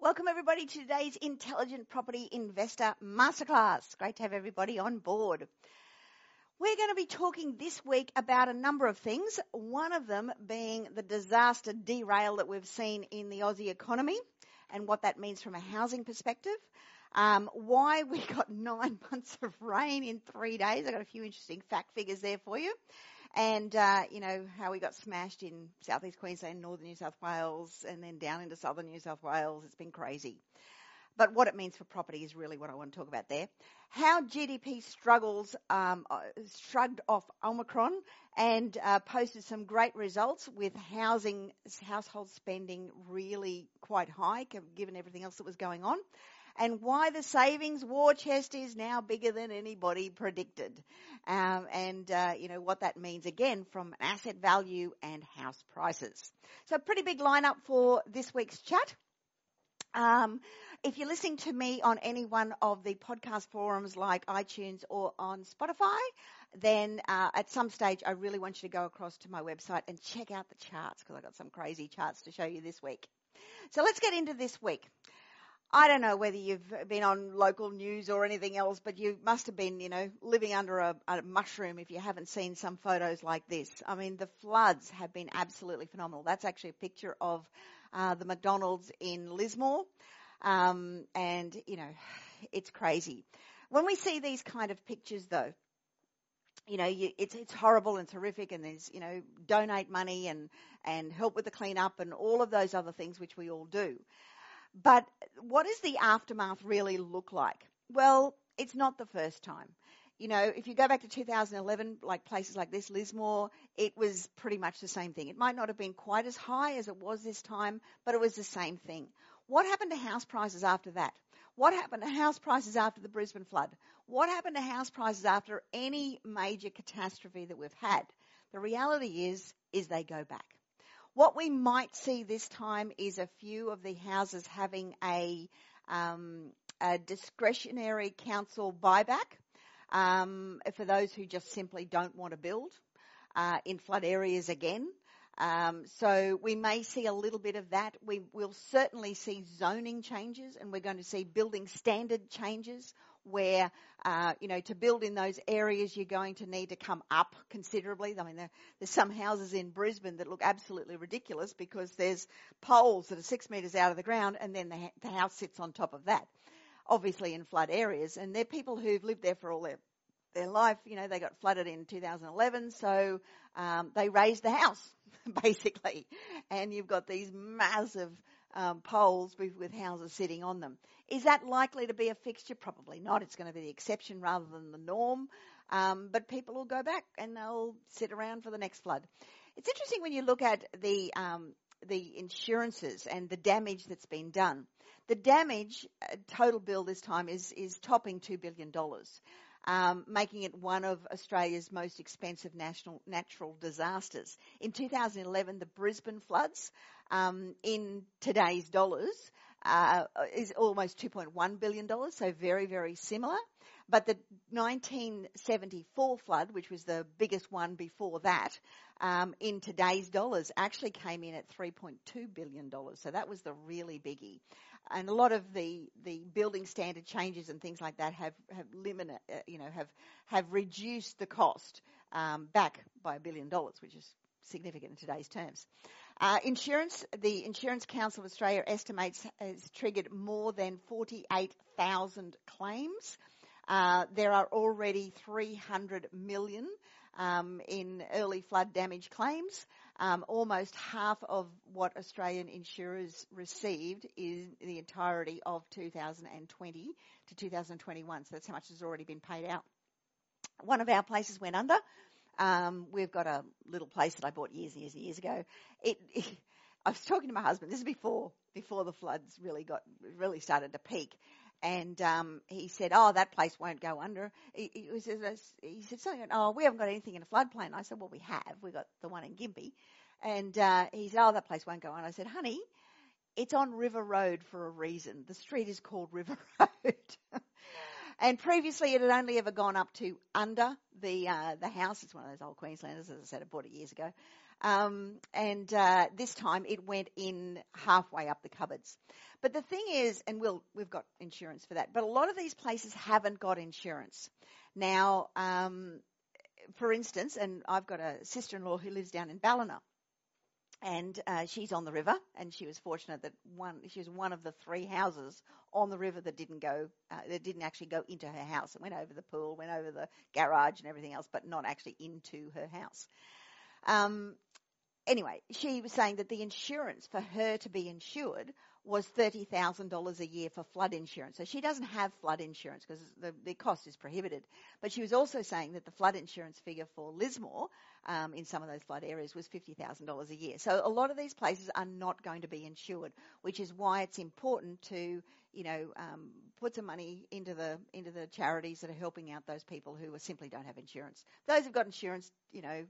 Welcome everybody to today's Intelligent Property Investor Masterclass. Great to have everybody on board. We're going to be talking this week about a number of things. One of them being the disaster derail that we've seen in the Aussie economy and what that means from a housing perspective. Um, why we got nine months of rain in three days. I've got a few interesting fact figures there for you and uh, you know how we got smashed in southeast Queensland, northern New South Wales, and then down into southern New South Wales. It's been crazy. But what it means for property is really what I want to talk about there. How GDP struggles um, uh, shrugged off Omicron and uh, posted some great results with housing household spending really quite high given everything else that was going on and why the savings war chest is now bigger than anybody predicted. Um, and, uh, you know, what that means again from asset value and house prices. So pretty big lineup for this week's chat. Um, if you're listening to me on any one of the podcast forums like iTunes or on Spotify, then uh, at some stage I really want you to go across to my website and check out the charts because I've got some crazy charts to show you this week. So let's get into this week. I don't know whether you've been on local news or anything else, but you must have been, you know, living under a, a, mushroom if you haven't seen some photos like this. I mean, the floods have been absolutely phenomenal. That's actually a picture of uh, the McDonald's in Lismore, um, and you know, it's crazy. When we see these kind of pictures, though, you know, you, it's it's horrible and terrific, and there's you know, donate money and and help with the cleanup and all of those other things which we all do. But what does the aftermath really look like? Well, it's not the first time. You know, if you go back to 2011, like places like this, Lismore, it was pretty much the same thing. It might not have been quite as high as it was this time, but it was the same thing. What happened to house prices after that? What happened to house prices after the Brisbane flood? What happened to house prices after any major catastrophe that we've had? The reality is, is they go back. What we might see this time is a few of the houses having a, um, a discretionary council buyback um, for those who just simply don't want to build uh, in flood areas again. Um, so we may see a little bit of that. We will certainly see zoning changes, and we're going to see building standard changes where, uh, you know, to build in those areas, you're going to need to come up considerably. I mean, there, there's some houses in Brisbane that look absolutely ridiculous because there's poles that are six metres out of the ground and then the, the house sits on top of that. Obviously in flood areas and they're people who've lived there for all their their life, you know, they got flooded in 2011, so um, they raised the house basically, and you've got these massive um, poles with, with houses sitting on them. Is that likely to be a fixture? Probably not. It's going to be the exception rather than the norm. Um, but people will go back and they'll sit around for the next flood. It's interesting when you look at the um, the insurances and the damage that's been done. The damage uh, total bill this time is is topping two billion dollars. Um, making it one of Australia's most expensive national natural disasters. In 2011, the Brisbane floods, um, in today's dollars, uh, is almost $2.1 billion, so very, very similar. But the 1974 flood, which was the biggest one before that, um, in today's dollars actually came in at $3.2 billion. So that was the really biggie. And a lot of the, the building standard changes and things like that have, have limited, uh, you know, have, have reduced the cost, um, back by a billion dollars, which is significant in today's terms. Uh, insurance, the Insurance Council of Australia estimates has triggered more than 48,000 claims. Uh, there are already 300 million um, in early flood damage claims. Um, almost half of what Australian insurers received is the entirety of 2020 to 2021. So that's how much has already been paid out. One of our places went under. Um, we've got a little place that I bought years and years and years ago. It, it, I was talking to my husband. This is before before the floods really got really started to peak, and um, he said, "Oh, that place won't go under." He, he, said, he said something. Oh, we haven't got anything in a floodplain. I said, "Well, we have. We got the one in Gympie," and uh, he said, "Oh, that place won't go under." I said, "Honey." It's on River Road for a reason. The street is called River Road. And previously, it had only ever gone up to under the uh, the house. It's one of those old Queenslanders, as I said, I bought it years ago. Um, and uh, this time it went in halfway up the cupboards. But the thing is, and we'll, we've got insurance for that, but a lot of these places haven't got insurance. Now, um, for instance, and I've got a sister-in-law who lives down in Ballina, and uh, she's on the river, and she was fortunate that one she was one of the three houses on the river that didn't go uh, that didn't actually go into her house. It went over the pool, went over the garage and everything else, but not actually into her house. Um, anyway, she was saying that the insurance for her to be insured was $30,000 a year for flood insurance. So she doesn't have flood insurance because the, the cost is prohibited. But she was also saying that the flood insurance figure for Lismore um, in some of those flood areas was $50,000 a year. So a lot of these places are not going to be insured, which is why it's important to, you know, um, put some money into the into the charities that are helping out those people who simply don't have insurance. Those who've got insurance, you know,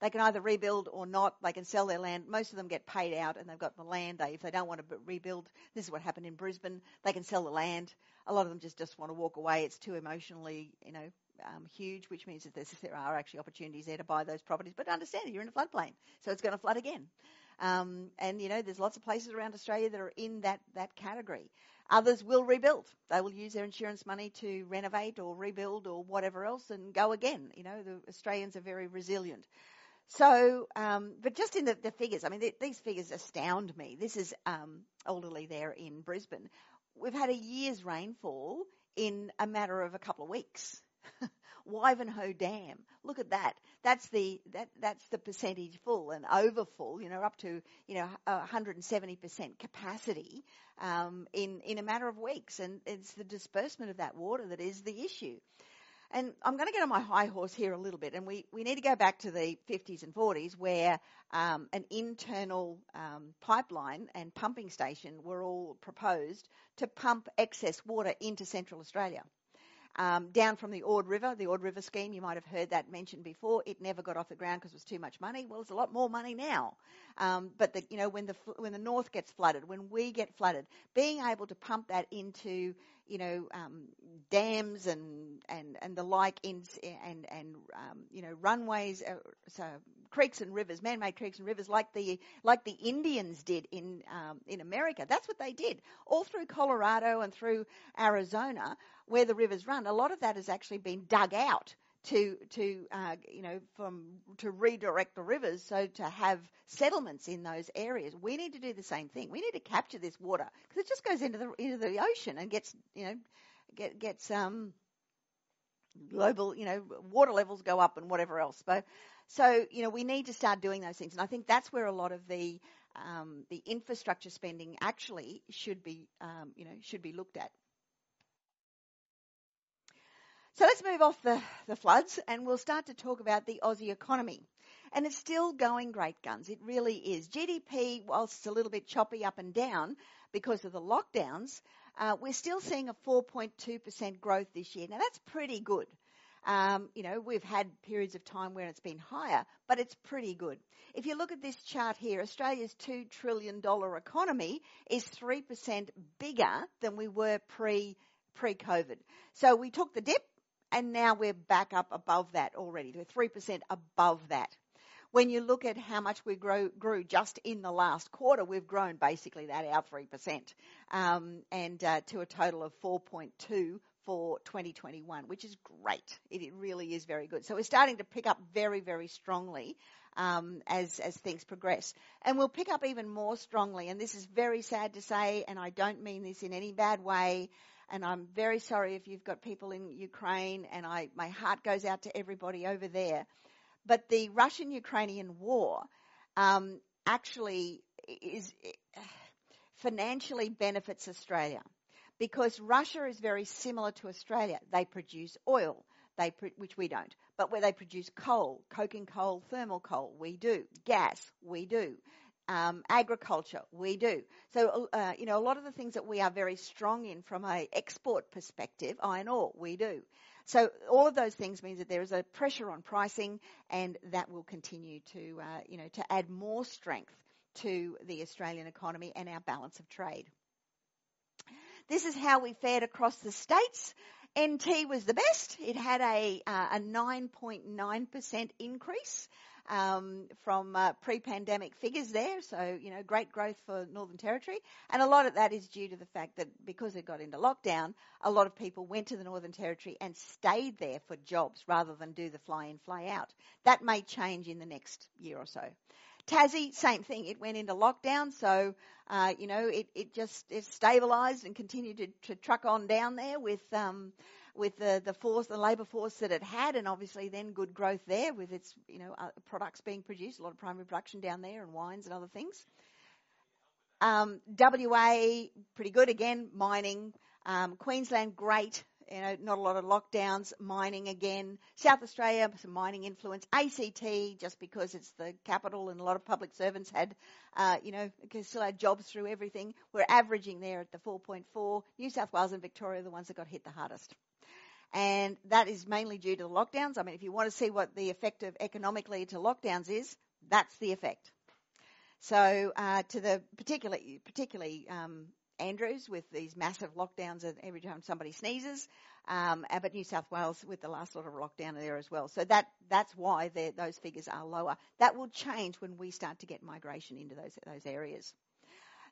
they can either rebuild or not. They can sell their land. Most of them get paid out and they've got the land. They, if they don't want to rebuild, this is what happened in Brisbane. They can sell the land. A lot of them just, just want to walk away. It's too emotionally, you know, um, huge, which means that there are actually opportunities there to buy those properties. But understand, you're in a floodplain, so it's going to flood again. Um, and you know, there's lots of places around Australia that are in that that category. Others will rebuild. They will use their insurance money to renovate or rebuild or whatever else and go again. You know, the Australians are very resilient. So, um, but just in the, the figures, I mean, th- these figures astound me. This is um, elderly there in Brisbane. We've had a year's rainfall in a matter of a couple of weeks. Wivenhoe Dam. Look at that. That's the that that's the percentage full and overfull. You know, up to you know 170% capacity um, in in a matter of weeks, and it's the disbursement of that water that is the issue. And I'm going to get on my high horse here a little bit, and we, we need to go back to the 50s and 40s where um, an internal um, pipeline and pumping station were all proposed to pump excess water into Central Australia um, down from the Ord River, the Ord River scheme. You might have heard that mentioned before. It never got off the ground because it was too much money. Well, it's a lot more money now. Um, but the, you know, when the when the north gets flooded, when we get flooded, being able to pump that into you know um, dams and and and the like in and and um, you know runways, uh, so creeks and rivers, man-made creeks and rivers, like the like the Indians did in um, in America. That's what they did all through Colorado and through Arizona where the rivers run, a lot of that has actually been dug out to to uh, you know from to redirect the rivers so to have settlements in those areas. We need to do the same thing. We need to capture this water because it just goes into the into the ocean and gets you know get, gets um global you know water levels go up and whatever else. But so you know we need to start doing those things, and I think that's where a lot of the um, the infrastructure spending actually should be um, you know should be looked at. So let's move off the, the floods and we'll start to talk about the Aussie economy. And it's still going great guns. It really is. GDP, whilst it's a little bit choppy up and down because of the lockdowns, uh, we're still seeing a 4.2% growth this year. Now that's pretty good. Um, you know, we've had periods of time where it's been higher, but it's pretty good. If you look at this chart here, Australia's $2 trillion economy is 3% bigger than we were pre, pre-COVID. So we took the dip, and now we're back up above that already. We're 3% above that. When you look at how much we grow, grew just in the last quarter, we've grown basically that our 3%, um, and uh, to a total of 4.2 for 2021, which is great. It, it, really is very good. So we're starting to pick up very, very strongly um, as as things progress, and we'll pick up even more strongly. And this is very sad to say, and I don't mean this in any bad way and I'm very sorry if you've got people in Ukraine, and I, my heart goes out to everybody over there. But the Russian-Ukrainian war um, actually is financially benefits Australia because Russia is very similar to Australia. They produce oil, they which we don't, but where they produce coal, coking coal, thermal coal, we do. Gas, we do um, agriculture, we do. So, uh, you know, a lot of the things that we are very strong in from a export perspective, iron ore, we do. So all of those things means that there is a pressure on pricing, and that will continue to, uh, you know, to add more strength to the Australian economy and our balance of trade. This is how we fared across the states. NT was the best. It had a, uh, a 9.9% increase um, from uh, pre-pandemic figures there. So, you know, great growth for Northern Territory. And a lot of that is due to the fact that because it got into lockdown, a lot of people went to the Northern Territory and stayed there for jobs rather than do the fly in, fly out. That may change in the next year or so. Tassie, same thing. It went into lockdown, so uh, you know it, it just it stabilised and continued to, to, truck on down there with um, with the, the force, the labour force that it had, and obviously then good growth there with its you know uh, products being produced, a lot of primary production down there, and wines and other things. Um, WA pretty good again, mining. Um, Queensland great, you know, not a lot of lockdowns, mining again. South Australia, some mining influence. ACT, just because it's the capital and a lot of public servants had, uh, you know, still had jobs through everything. We're averaging there at the 4.4. New South Wales and Victoria the ones that got hit the hardest and that is mainly due to the lockdowns. I mean, if you want to see what the effect of economically to lockdowns is, that's the effect. So, uh, to the particularly, particularly um, Andrews with these massive lockdowns and every time somebody sneezes, um, but New South Wales with the last sort of lockdown there as well. So that that's why those figures are lower. That will change when we start to get migration into those those areas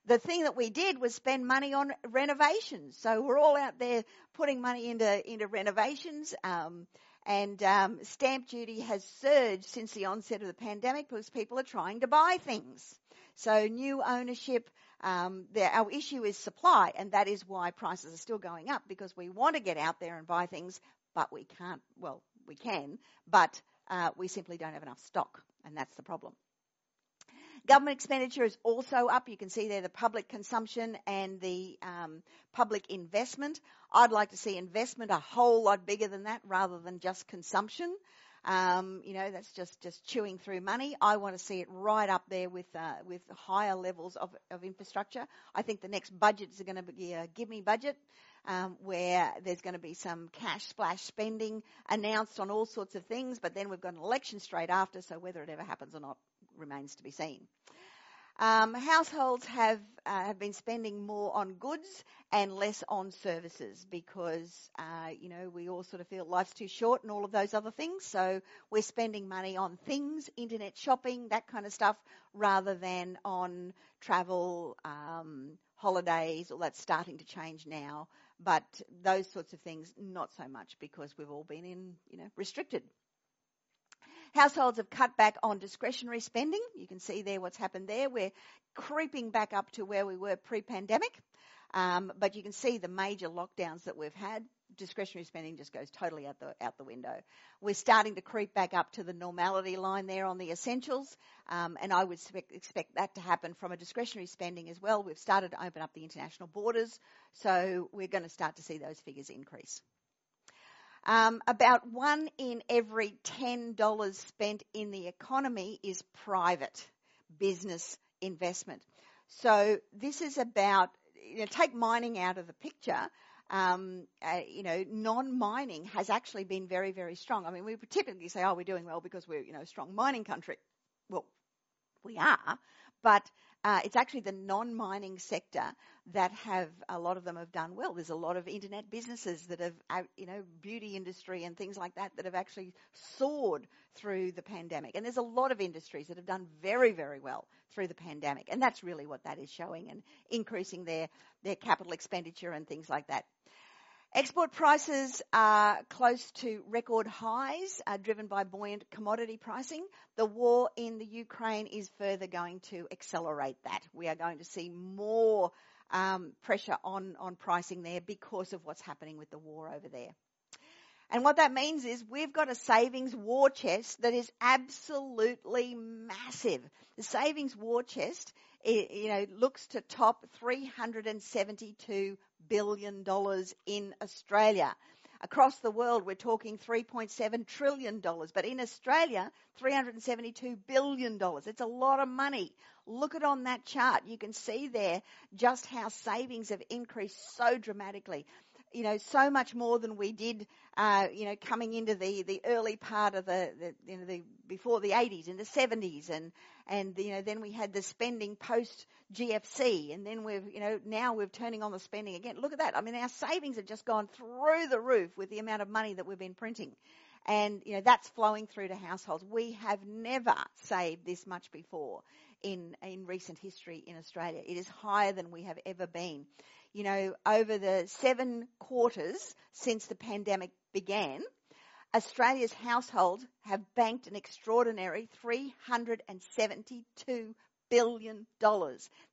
the thing that we did was spend money on renovations. So we're all out there putting money into into renovations. Um, and um, stamp duty has surged since the onset of the pandemic because people are trying to buy things. So new ownership. Um, our issue is supply, and that is why prices are still going up because we want to get out there and buy things, but we can't. Well, we can, but uh, we simply don't have enough stock, and that's the problem. Government expenditure is also up. You can see there the public consumption and the um, public investment. I'd like to see investment a whole lot bigger than that rather than just consumption. Um, you know, that's just, just chewing through money. I want to see it right up there with uh, with higher levels of, of infrastructure. I think the next budget is going to be a give me budget. Um, where there's going to be some cash splash spending announced on all sorts of things, but then we've got an election straight after, so whether it ever happens or not remains to be seen. Um, households have uh, have been spending more on goods and less on services because uh, you know we all sort of feel life's too short and all of those other things. So we're spending money on things, internet shopping, that kind of stuff, rather than on travel, um, holidays. All that's starting to change now, but those sorts of things not so much because we've all been in you know restricted Households have cut back on discretionary spending. You can see there what's happened there. We're creeping back up to where we were pre-pandemic. Um, but you can see the major lockdowns that we've had. Discretionary spending just goes totally out the out the window. We're starting to creep back up to the normality line there on the essentials, um, and I would expect, expect that to happen from a discretionary spending as well. We've started to open up the international borders, so we're going to start to see those figures increase. Um, about one in every $10 spent in the economy is private business investment. So this is about, you know, take mining out of the picture. Um, uh, you know, non-mining has actually been very, very strong. I mean, we typically say, oh, we're doing well because we're, you know, a strong mining country. Well, we are, but uh, it's actually the non-mining sector that have a lot of them have done well. There's a lot of internet businesses that have, uh, you know, beauty industry and things like that that have actually soared through the pandemic. And there's a lot of industries that have done very, very well through the pandemic. And that's really what that is showing and increasing their, their capital expenditure and things like that. Export prices are close to record highs, uh, driven by buoyant commodity pricing. The war in the Ukraine is further going to accelerate that. We are going to see more um, pressure on, on pricing there because of what's happening with the war over there. And what that means is we've got a savings war chest that is absolutely massive. The savings war chest, you know, looks to top 372 billion dollars in Australia. Across the world, we're talking $3.7 trillion, but in Australia, $372 billion. It's a lot of money. Look at on that chart. You can see there just how savings have increased so dramatically. You know, so much more than we did, uh, you know, coming into the, the early part of the, the, you know, the, before the 80s, and the 70s, and, and, you know, then we had the spending post GFC, and then we've, you know, now we're turning on the spending again. Look at that. I mean, our savings have just gone through the roof with the amount of money that we've been printing. And, you know, that's flowing through to households. We have never saved this much before in, in recent history in Australia. It is higher than we have ever been you know, over the seven quarters since the pandemic began, Australia's households have banked an extraordinary $372 billion.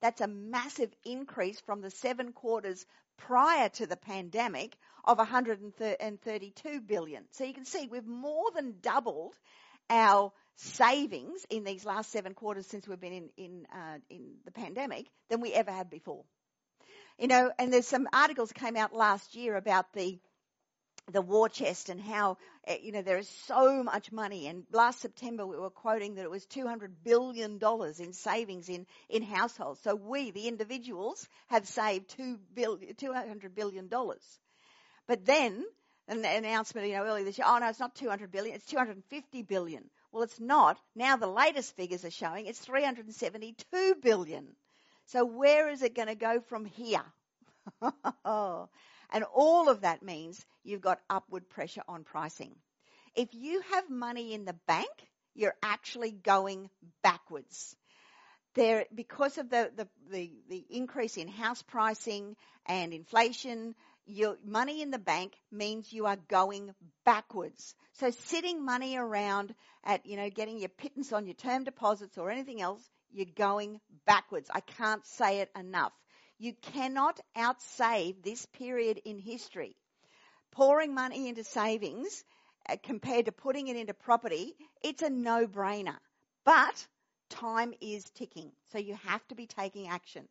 That's a massive increase from the seven quarters prior to the pandemic of 132 billion. So you can see we've more than doubled our savings in these last seven quarters since we've been in in, uh, in the pandemic than we ever had before. You know, and there's some articles came out last year about the the war chest and how eh, you know there is so much money. And last september we were quoting that it was 200 billion dollars in savings in in households. So we the individuals have saved 2 billion 200 billion dollars. But then an announcement you know earlier this year oh no it's not 200 billion it's 250 billion. Well it's not. Now the latest figures are showing it's 372 billion so where is it going to go from here? and all of that means you've got upward pressure on pricing. If you have money in the bank, you're actually going backwards. There, because of the, the, the, the increase in house pricing and inflation, your money in the bank means you are going backwards. So sitting money around at, you know, getting your pittance on your term deposits or anything else you're going backwards. I can't say it enough. You cannot outsave this period in history. Pouring money into savings uh, compared to putting it into property, it's a no-brainer. But time is ticking, so you have to be taking action.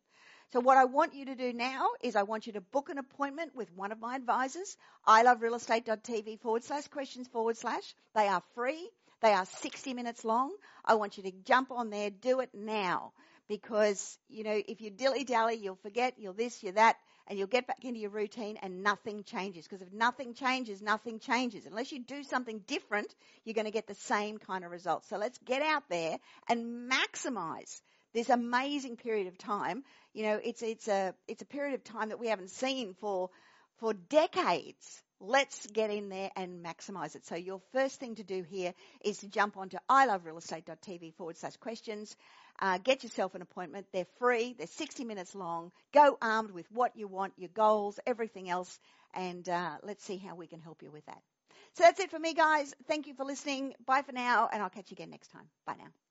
So what I want you to do now is I want you to book an appointment with one of my advisors, iloverealestate.tv forward slash questions forward slash. They are free. They are 60 minutes long. I want you to jump on there, do it now. Because, you know, if you dilly dally, you'll forget, you'll this, you're that, and you'll get back into your routine and nothing changes. Because if nothing changes, nothing changes. Unless you do something different, you're going to get the same kind of results. So let's get out there and maximize this amazing period of time. You know, it's, it's a, it's a period of time that we haven't seen for, for decades. Let's get in there and maximize it. So your first thing to do here is to jump onto iloverealestate.tv forward slash questions. Uh, get yourself an appointment. They're free. They're 60 minutes long. Go armed with what you want, your goals, everything else. And uh, let's see how we can help you with that. So that's it for me, guys. Thank you for listening. Bye for now, and I'll catch you again next time. Bye now.